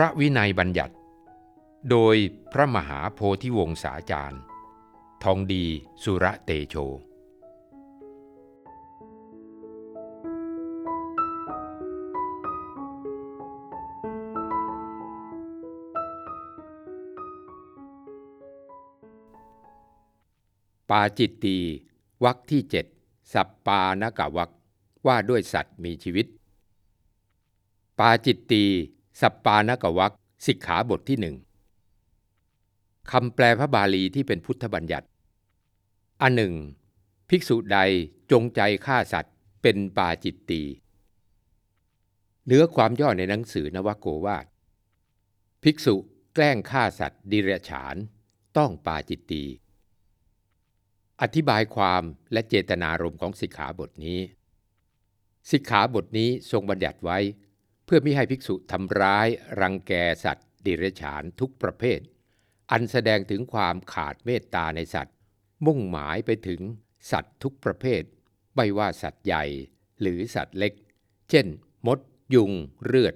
ระวินัยบัญญัติ โดยพระมหาโพธิวงศาจารย์ ทองดีสุระเตโชปาจิตตีวักที่เจ็ดสัปปานกะวักว่าด้วยสัตว์มีชีวิต ปาจิตตี สัปปานกวักสิกขาบทที่หนึ่งคำแปลพระบาลีที่เป็นพุทธบัญญัติ อันหนึ่ง ภิกษุใดจงใจฆ่าสัตว์เป็นปาจิตตีเนื้อความย่อในหนังสือนวโกวาท ภิกษุแกล้งฆ่าสัตว์ดิเรฉาน ต้องปาจิตตีอธิบายความและเจตนารมณ์ของสิกขาบทนี้ สิกขาบทนี้ทรงบัญญัติไว้ พื่อไม่ให้ภิกษุทำร้ายรังแกสัตว์ ดิเรกฉานทุกประเภท อันแสดงถึงความขาดเมตตาในสัตว์ มุ่งหมายไปถึงสัตว์ทุกประเภท ไม่ว่าสัตว์ใหญ่หรือสัตว์เล็ก เช่น มด ยุง เลือด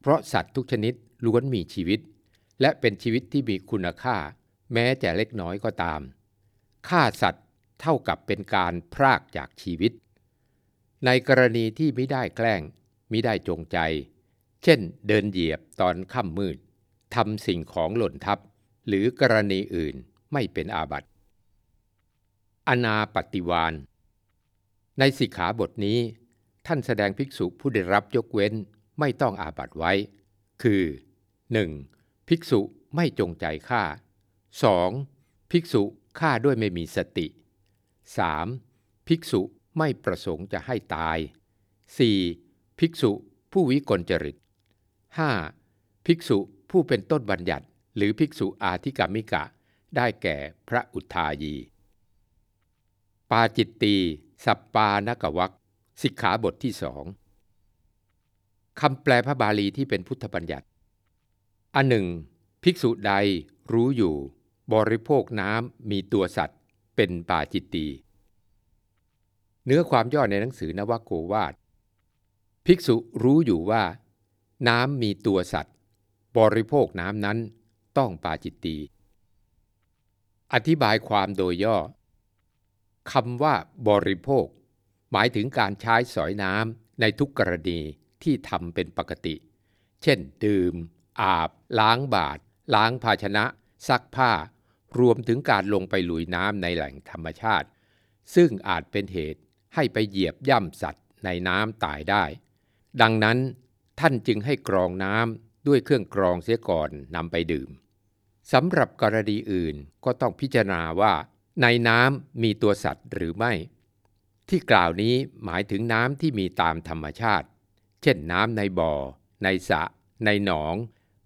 เพราะสัตว์ทุกชนิดล้วนมีชีวิต และเป็นชีวิตที่มีคุณค่า แม้จะเล็กน้อยก็ตามฆ่าสัตว์เท่ากับเป็นการพรากจากชีวิต ในกรณีที่ไม่ได้แกล้ง มิได้จงใจ เช่นเดินเหยียบตอนค่ำมืดทำสิ่งของหล่นทับ หรือกรณีอื่นไม่เป็นอาบัติ อนาปฏิวาน ในสิกขาบทนี้ ท่านแสดงภิกษุผู้ได้รับยกเว้นไม่ต้องอาบัติไว้ คือ 1. ภิกษุไม่จงใจฆ่า 2. ภิกษุฆ่าด้วยไม่มีสติ 3. ภิกษุไม่ประสงค์จะให้ตาย 4. ภิกษุผู้วิกลจริต 5. ภิกษุผู้เป็นต้นบัญญัติ หรือภิกษุอาธิกามิกะ ได้แก่พระอุทายี ปาจิตตีสัปปานกวักสิกขาบทที่สองคำแปลพระบาลีที่เป็นพุทธบัญญัติ อันหนึ่ง ภิกษุใดรู้อยู่ บริโภคน้ำมีตัวสัตว์ เป็นปาจิตตี เนื้อความย่อในหนังสือนวโกวาท ภิกษุรู้อยู่ว่า น้ำมีตัวสัตว์ บริโภคน้ำนั้นต้องปาจิตตี อธิบายความโดยย่อคำว่าบริโภค หมายถึงการใช้สอยน้ำในทุกกรณีที่ทำเป็นปกติ เช่น ดื่ม อาบ ล้างบาท ล้างภาชนะ ซักผ้า รวมถึงการลงไปลุยน้ำในแหล่งธรรมชาติ ซึ่งอาจเป็นเหตุให้ไปเหยียบย่ำสัตว์ในน้ำตายได้ ดังนั้นท่านจึงให้กรองน้ำด้วยเครื่องกรองเสียก่อนนำไปดื่มสำหรับกรณีอื่นก็ต้องพิจารณาว่า ในน้ำมีตัวสัตว์หรือไม่ ที่กล่าวนี้หมายถึงน้ำที่มีตามธรรมชาติ เช่นน้ำในบ่อ ในสระในหนอง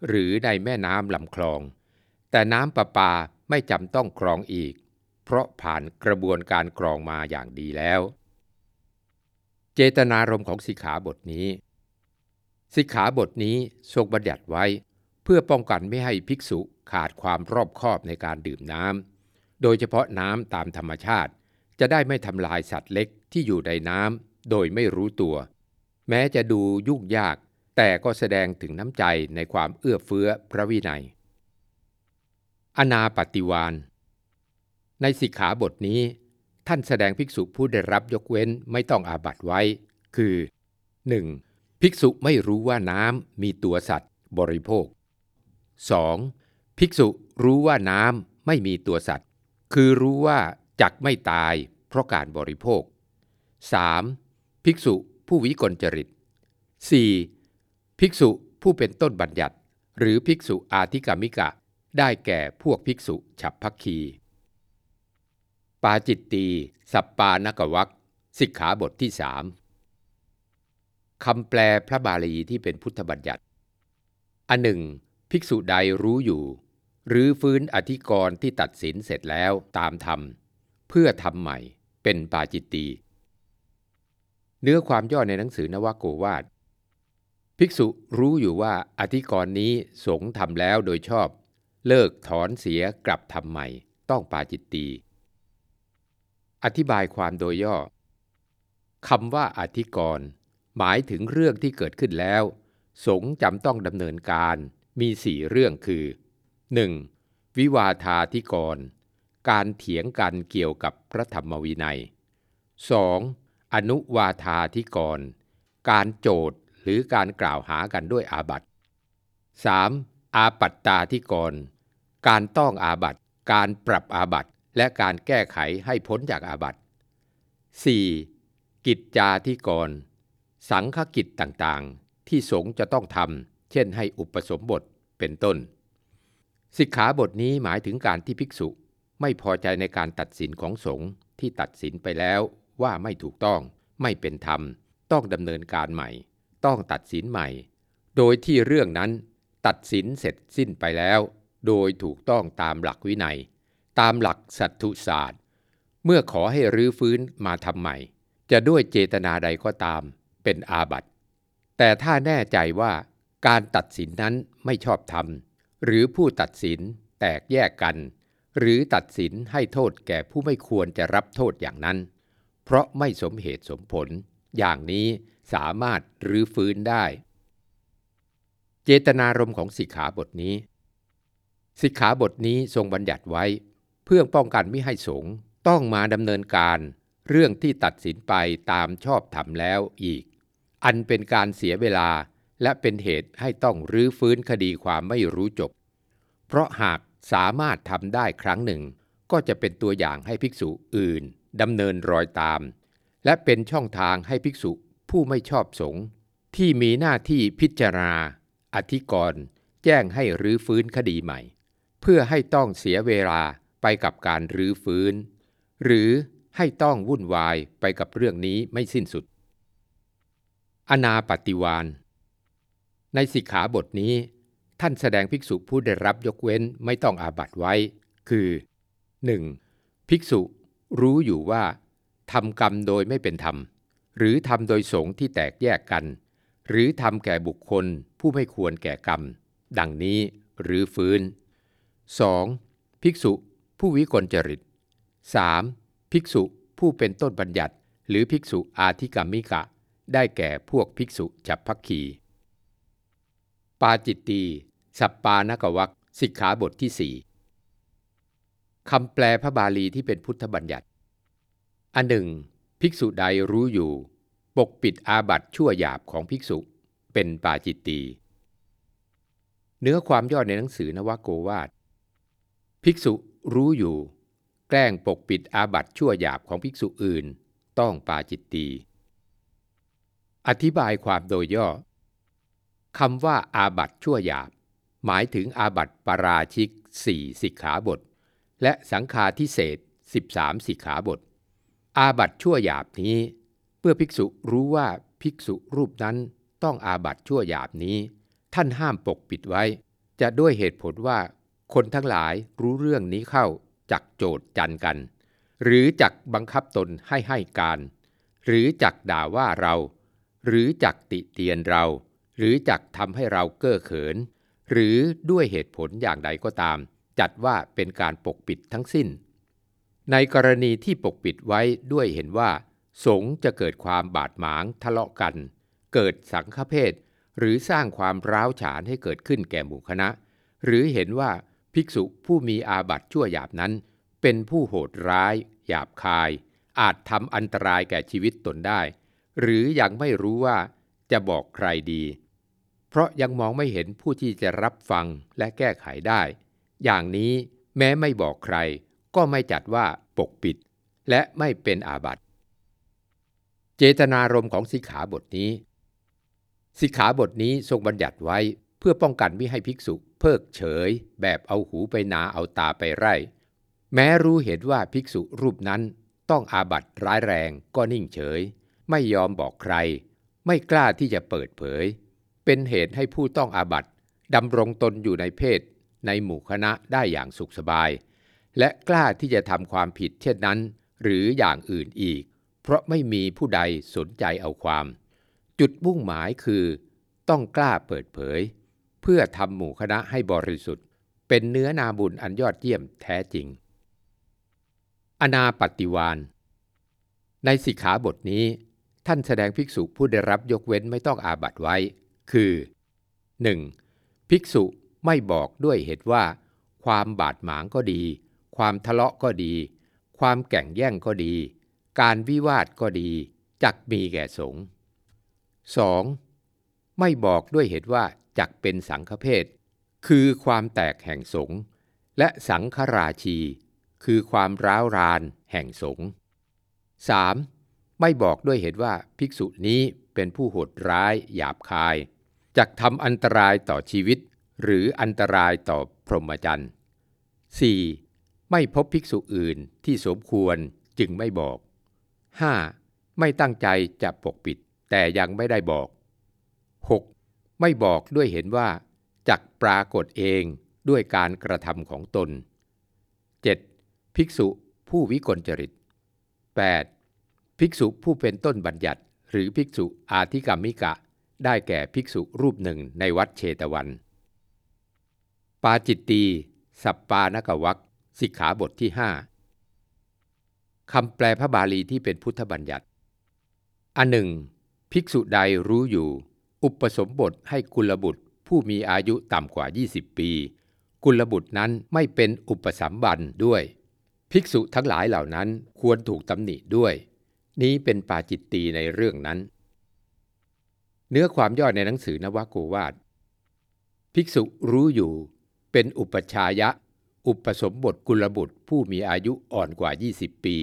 หรือในแม่น้ำลำคลอง แต่น้ำประปาไม่จำต้องกรองอีก เพราะผ่านกระบวนการกรองมาอย่างดีแล้ว เจตนารมณ์ของสิกขาบทนี้ สิกขาบทนี้ทรงบัญญัติไว้ เพื่อป้องกันไม่ให้ภิกษุขาดความรอบคอบในการดื่มน้ำ โดยเฉพาะน้ำตามธรรมชาติ จะได้ไม่ทำลายสัตว์เล็กที่อยู่ในน้ำโดยไม่รู้ตัว แม้จะดูยุ่งยาก แต่ก็แสดงถึงน้ำใจในความเอื้อเฟื้อพระวินัย อนาปฏิวานในสิกขาบทนี้ ท่านแสดงภิกษุผู้ได้รับยกเว้นไม่ต้องอาบัตไว้ คือ 1. ภิกษุไม่รู้ว่าน้ำมีตัวสัตว์ บริโภค 2. ภิกษุรู้ว่าน้ำไม่มีตัวสัตว์ คือรู้ว่าจักไม่ตายเพราะการบริโภค 3. ภิกษุผู้วิกลจริต 4. ภิกษุผู้เป็นต้นบัญญัติ หรือภิกษุอาธิกามิกะ ได้แก่พวกภิกษุฉับพักคี ปาจิตตี สัปปานกวักสิกขาบทที่สามคำแปลพระบาลีที่เป็นพุทธบัญญัติ อันหนึ่ง ภิกษุใดรู้อยู่ หรือฟื้นอธิกรณ์ที่ตัดสินเสร็จแล้วตามธรรม เพื่อทำใหม่เป็นปาจิตตี เนื้อความย่อในหนังสือนวโกวาท ภิกษุรู้อยู่ว่าอธิกรณ์นี้สงทำแล้วโดยชอบ เลิกถอนเสียกลับทำใหม่ ต้องปาจิตตี อธิบายความโดยย่อคำว่าอธิกรณ์หมายถึงเรื่องที่เกิดขึ้นแล้ว สงจำต้องดำเนินการมีสี่เรื่องคือ 1. วิวาทาธิกร การเถียงกันเกี่ยวกับพระธรรมวินัย 2. อนุวาทาธิกร การโจทย์หรือการกล่าวหากันด้วยอาบัติ 3. อาปัตตาธิกร การต้องอาบัติ การปรับอาบัติ และการแก้ไขให้พ้นจากอาบัติ 4. กิจจาธิกร สังฆกิจต่างๆ ที่สงฆ์จะต้องทำเช่นให้อุปสมบทเป็นต้น สิกขาบทนี้หมายถึงการที่ภิกษุไม่พอใจในการตัดสินของสงฆ์ที่ตัดสินไปแล้วว่าไม่ถูกต้อง ไม่เป็นธรรม ต้องดำเนินการใหม่ ต้องตัดสินใหม่ โดยที่เรื่องนั้นตัดสินเสร็จสิ้นไปแล้ว โดยถูกต้องตามหลักวินัย ตามหลักสัตตุศาสตร์ เมื่อขอให้รื้อฟื้นมาทำใหม่ จะด้วยเจตนาใดก็ตามเป็นอาบัติ แต่ถ้าแน่ใจว่าการตัดสินนั้นไม่ชอบธรรม หรือผู้ตัดสินแตกแยกกัน หรือตัดสินให้โทษแก่ผู้ไม่ควรจะรับโทษอย่างนั้น เพราะไม่สมเหตุสมผล อย่างนี้สามารถรื้อฟื้นได้ เจตนารมณ์ของสิกขาบทนี้ สิกขาบทนี้ทรงบัญญัติไว้ พื่อป้องกันไม่ให้สงฆ์ต้องมาดำเนินการ เรื่องที่ตัดสินไปตามชอบธรรมแล้วอีก อันเป็นการเสียเวลาและเป็นเหตุให้ต้องรื้อฟื้นคดีความไม่รู้จบ เพราะหากสามารถทำได้ครั้งหนึ่ง ก็จะเป็นตัวอย่างให้ภิกษุอื่นดำเนินรอยตาม และเป็นช่องทางให้ภิกษุผู้ไม่ชอบสงฆ์ที่มีหน้าที่พิจารณา อธิกรณ์แจ้งให้รื้อฟื้นคดีใหม่ เพื่อให้ต้องเสียเวลา ไปกับการรื้อฟื้น หรือให้ต้องวุ่นวายไปกับเรื่องนี้ไม่สิ้นสุด อนาปฏิวาน ในสิกขาบทนี้ ท่านแสดงภิกษุผู้ได้รับยกเว้นไม่ต้องอาบัตไว้ คือ 1. ภิกษุรู้อยู่ว่าทำกรรมโดยไม่เป็นธรรม หรือทำโดยสงฆ์ที่แตกแยกกัน หรือทำแก่บุคคลผู้ไม่ควรแก่กรรม ดังนี้หรือฟื้น 2. ภิกษุ ผู้วิกลจริต 3. ภิกษุผู้เป็นต้นบัญญัติ หรือภิกษุอาธิกรรมิกะ ได้แก่พวกภิกษุจับพักขีปาจิตตีสัปปานกวักสิกขาบทที่สี่คำแปลพระบาลีที่เป็นพุทธบัญญัติ อันหนึ่ง ภิกษุใดรู้อยู่ ปกปิดอาบัตชั่วหยาบของภิกษุเป็นปาจิตตีเนื้อความย่อในหนังสือนวโกวาท ภิกษุ รู้อยู่ แกล้งปกปิดอาบัตชั่วหยาบของภิกษุอื่น ต้องปาจิตตี อธิบายความโดยย่อคำว่าอาบัตชั่วหยาบ หมายถึงอาบัตปาราชิกสี่สิกขาบท และสังฆาทิเศษ13 สิกขาบท อาบัตชั่วหยาบนี้ เมื่อภิกษุรู้ว่าภิกษุรูปนั้นต้องอาบัตชั่วหยาบนี้ ท่านห้ามปกปิดไว้ จะด้วยเหตุผลว่า คนทั้งหลายรู้เรื่องนี้เข้าจักโจดจันกัน หรือจักบังคับตนให้ให้การ หรือจักด่าว่าเรา หรือจักติเตียนเรา หรือจักทำให้เราเก้อเขิน หรือด้วยเหตุผลอย่างใดก็ตาม จัดว่าเป็นการปกปิดทั้งสิ้น ในกรณีที่ปกปิดไว้ด้วยเห็นว่า สงจะเกิดความบาดหมางทะเลาะกัน เกิดสังฆเพศหรือสร้างความร้าวฉานให้เกิดขึ้นแก่หมู่คณะ หรือเห็นว่า ภิกษุผู้มีอาบัติชั่วหยาบนั้น เป็นผู้โหดร้าย หยาบคาย อาจทำอันตรายแก่ชีวิตตนได้ หรือยังไม่รู้ว่าจะบอกใครดี เพราะยังมองไม่เห็นผู้ที่จะรับฟังและแก้ไขได้ อย่างนี้แม้ไม่บอกใคร ก็ไม่จัดว่าปกปิด และไม่เป็นอาบัติ เจตนารมณ์ของสิกขาบทนี้ สิกขาบทนี้ทรงบัญญัติไว้เพื่อป้องกันไม่ให้ภิกษุ เพิกเฉย แบบเอาหูไปนาเอาตาไปไร่ แม้รู้เห็นว่าภิกษุรูปนั้นต้องอาบัติร้ายแรงก็นิ่งเฉย ไม่ยอมบอกใคร ไม่กล้าที่จะเปิดเผย เป็นเหตุให้ผู้ต้องอาบัตดำรงตนอยู่ในเพศ ในหมู่คณะได้อย่างสุขสบาย และกล้าที่จะทำความผิดเช่นนั้น หรืออย่างอื่นอีก เพราะไม่มีผู้ใดสนใจเอาความ จุดมุ่งหมายคือ ต้องกล้าเปิดเผย เพื่อทำหมู่คณะให้บริสุทธิ์ เป็นเนื้อนาบุญอันยอดเยี่ยมแท้จริง อนาปฏิวานในสิกขาบทนี้ ท่านแสดงภิกษุผู้ได้รับยกเว้นไม่ต้องอาบัตไว้ คือ 1. ภิกษุไม่บอกด้วยเหตุว่า ความบาดหมางก็ดี ความทะเลาะก็ดี ความแก่งแย่งก็ดี การวิวาทก็ดี จักมีแก่สงฆ์ 2. ไม่บอกด้วยเหตุว่าจักเป็นสังฆเพศ คือความแตกแห่งสงฆ์และสังฆราชี คือความร้าวรานแห่งสงฆ์ 3. ไม่บอกด้วยเหตุว่าภิกษุนี้เป็นผู้โหดร้ายหยาบคายจักทำอันตรายต่อชีวิต หรืออันตรายต่อพรหมจรรย์ 4. ไม่พบภิกษุอื่นที่สมควรจึงไม่บอก 5. ไม่ตั้งใจจะปกปิดแต่ยังไม่ได้บอก 6. ไม่บอกด้วยเห็นว่าจักปรากฏเองด้วยการกระทำของตน 7. ภิกษุผู้วิกลจริต 8. ภิกษุผู้เป็นต้นบัญญัติ หรือภิกษุอาธิกรรมิกะ ได้แก่ภิกษุรูปหนึ่งในวัดเชตวัน ปาจิตตีสัปปานกวักสิกขาบทที่หคำแปลพระบาลีที่เป็นพุทธบัญญัติ อันหนึ่ง ภิกษุใดรู้อยู่ อุปสมบทให้กุลบุตรผู้มีอายุต่ำกว่า 20 ปี กุลบุตรนั้นไม่เป็นอุปสัมบันด้วย ภิกษุทั้งหลายเหล่านั้นควรถูกตำหนิด้วย นี้เป็นปาจิตตีในเรื่องนั้น เนื้อความย่อในหนังสือนวโกวาท ภิกษุรู้อยู่เป็นอุปชายะ อุปสมบทกุลบุตรผู้มีอายุอ่อนกว่า 20 ปี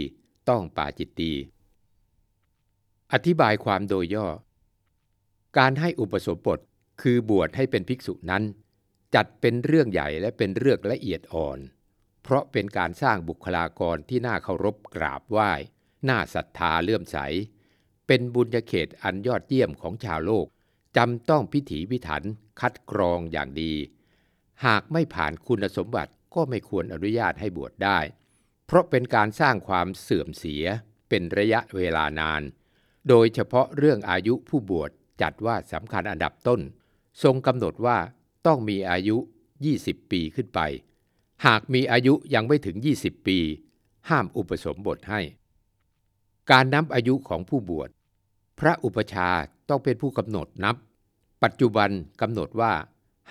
ต้องปาจิตตี อธิบายความโดยย่อ การให้อุปสมบทคือบวชให้เป็นภิกษุนั้น จัดเป็นเรื่องใหญ่และเป็นเรื่องละเอียดอ่อน เพราะเป็นการสร้างบุคลากรที่น่าเคารพกราบไหว้ น่าศรัทธาเลื่อมใส เป็นบุญญเขตอันยอดเยี่ยมของชาวโลกจำต้องพิถีพิถันคัดกรองอย่างดี หากไม่ผ่านคุณสมบัติก็ไม่ควรอนุญาตให้บวชได้ เพราะเป็นการสร้างความเสื่อมเสียเป็นระยะเวลานาน โดยเฉพาะเรื่องอายุผู้บวช จัดว่าสำคัญอันดับต้น ทรงกำหนดว่าต้องมีอายุ 20 ปีขึ้นไป หากมีอายุยังไม่ถึง 20 ปี ห้ามอุปสมบทให้ การนับอายุของผู้บวช พระอุปชาต้องเป็นผู้กำหนดนับ ปัจจุบันกำหนดว่า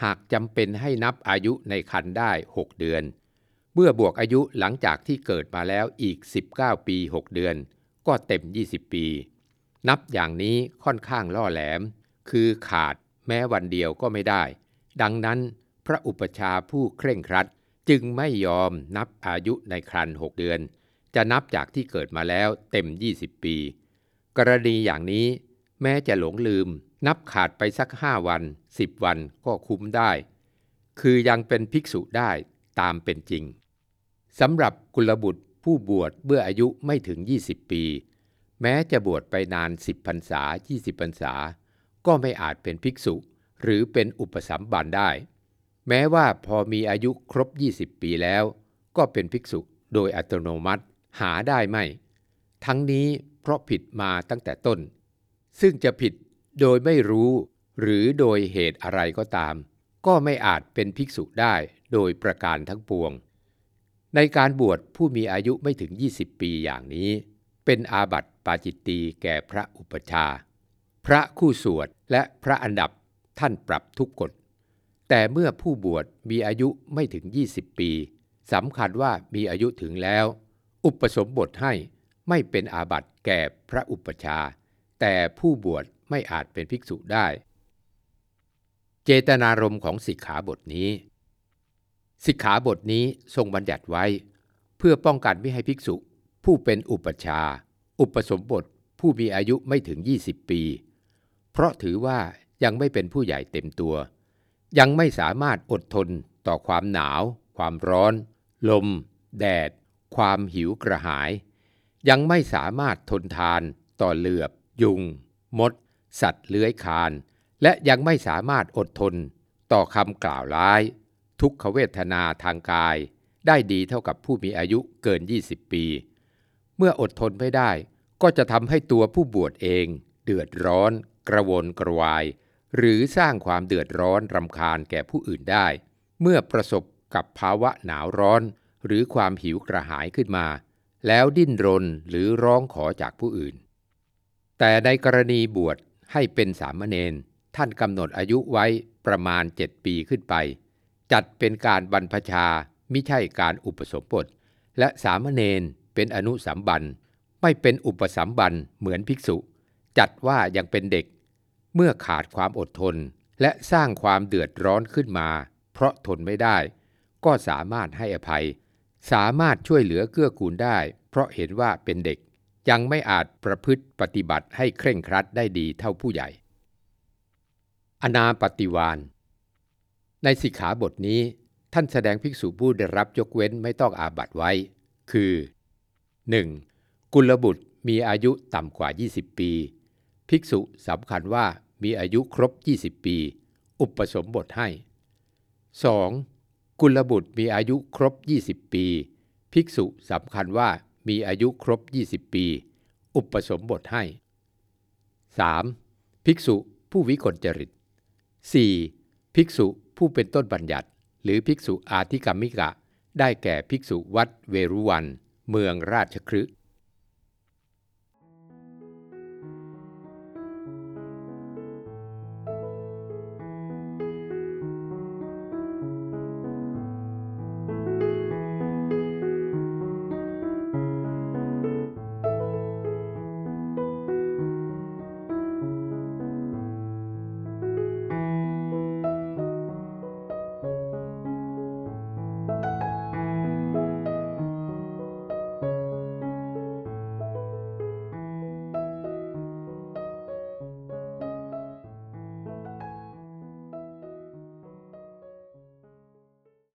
หากจำเป็นให้นับอายุในคันได้ 6 เดือน เมื่อบวกอายุหลังจากที่เกิดมาแล้วอีก 19 ปี 6 เดือน ก็เต็ม 20 ปี นับอย่างนี้ค่อนข้างล่อแหลม คือขาดแม้วันเดียวก็ไม่ได้ ดังนั้นพระอุปชาผู้เคร่งครัดจึงไม่ยอมนับอายุในครันหกเดือน จะนับจากที่เกิดมาแล้วเต็ม 20 ปี กรณีอย่างนี้แม้จะหลงลืม นับขาดไปสักห้าวันสิบวันก็คุ้มได้ คือยังเป็นภิกษุได้ตามเป็นจริงสำหรับกุลบุตรผู้บวชเมื่ออายุไม่ถึง 20 ปี แม้จะบวชไปนาน10พรรษา 20พรรษา ก็ไม่อาจเป็นภิกษุ หรือเป็นอุปสัมบันได้ แม้ว่าพอมีอายุครบ 20 ปีแล้ว ก็เป็นภิกษุโดยอัตโนมัติหาได้ไม่ ทั้งนี้เพราะผิดมาตั้งแต่ต้น ซึ่งจะผิดโดยไม่รู้หรือโดยเหตุอะไรก็ตาม ก็ไม่อาจเป็นภิกษุได้โดยประการทั้งปวง ในการบวชผู้มีอายุไม่ถึง 20 ปีอย่างนี้ เป็นอาบัติปาจิตตีแก่พระอุปชา พระคู่สวดและพระอันดับท่านปรับทุกกฎ แต่เมื่อผู้บวชมีอายุไม่ถึง 20 ปีสำคัญว่ามีอายุถึงแล้ว อุปสมบทให้ไม่เป็นอาบัติแก่พระอุปชา แต่ผู้บวชไม่อาจเป็นภิกษุได้ เจตนารมณ์ของสิกขาบทนี้ สิกขาบทนี้ทรงบัญญัติไว้ เพื่อป้องกันไม่ให้ภิกษุ ผู้เป็นอุปชา อุปสมบทผู้มีอายุไม่ถึง 20 ปี เพราะถือว่ายังไม่เป็นผู้ใหญ่เต็มตัว ยังไม่สามารถอดทนต่อความหนาว ความร้อน ลม แดด ความหิวกระหาย ยังไม่สามารถทนทาน ต่อเหลือบ ยุง มด สัตว์เลื้อยคาน และยังไม่สามารถอดทน ต่อคำกล่าวร้าย ทุกขเวทนาทางกาย ได้ดีเท่ากับผู้มีอายุเกิน 20 ปี เมื่ออดทนไม่ได้ ก็จะทำให้ตัวผู้บวชเอง เดือดร้อน กระวนกระวาย หรือสร้างความเดือดร้อนรำคาญแก่ผู้อื่นได้ เมื่อประสบกับภาวะหนาวร้อน หรือความหิวกระหายขึ้นมา แล้วดิ้นรนหรือร้องขอจากผู้อื่น แต่ในกรณีบวชให้เป็นสามเณรท่านกำหนดอายุไว้ประมาณ7ปีขึ้นไป จัดเป็นการบรรพชามิใช่การอุปสมบท และสามเณร เป็นอนุสัมบัน ไม่เป็นอุปสัมบันเหมือนภิกษุ จัดว่ายังเป็นเด็ก เมื่อขาดความอดทน และสร้างความเดือดร้อนขึ้นมา เพราะทนไม่ได้ ก็สามารถให้อภัย สามารถช่วยเหลือเกื้อกูลได้ เพราะเห็นว่าเป็นเด็ก ยังไม่อาจประพฤติปฏิบัติให้เคร่งครัดได้ดีเท่าผู้ใหญ่ อนาปฏิวานในสิกขาบทนี้ท่านแสดงภิกษุผู้ได้รับยกเว้นไม่ต้องอาบัตไว้ คือ 1. กุลบุตรมีอายุต่ำกว่า 20 ปี ภิกษุสำคัญว่ามีอายุครบ 20 ปี อุปสมบทให้ 2. กุลบุตรมีอายุครบ 20 ปี ภิกษุสำคัญว่ามีอายุครบ 20 ปี อุปสมบทให้ 3. ภิกษุผู้วิกลจริต 4. ภิกษุผู้เป็นต้นบัญญัติ หรือภิกษุอาธิกรรมิกะ ได้แก่ภิกษุวัดเวรุวัน เมืองราชคฤห์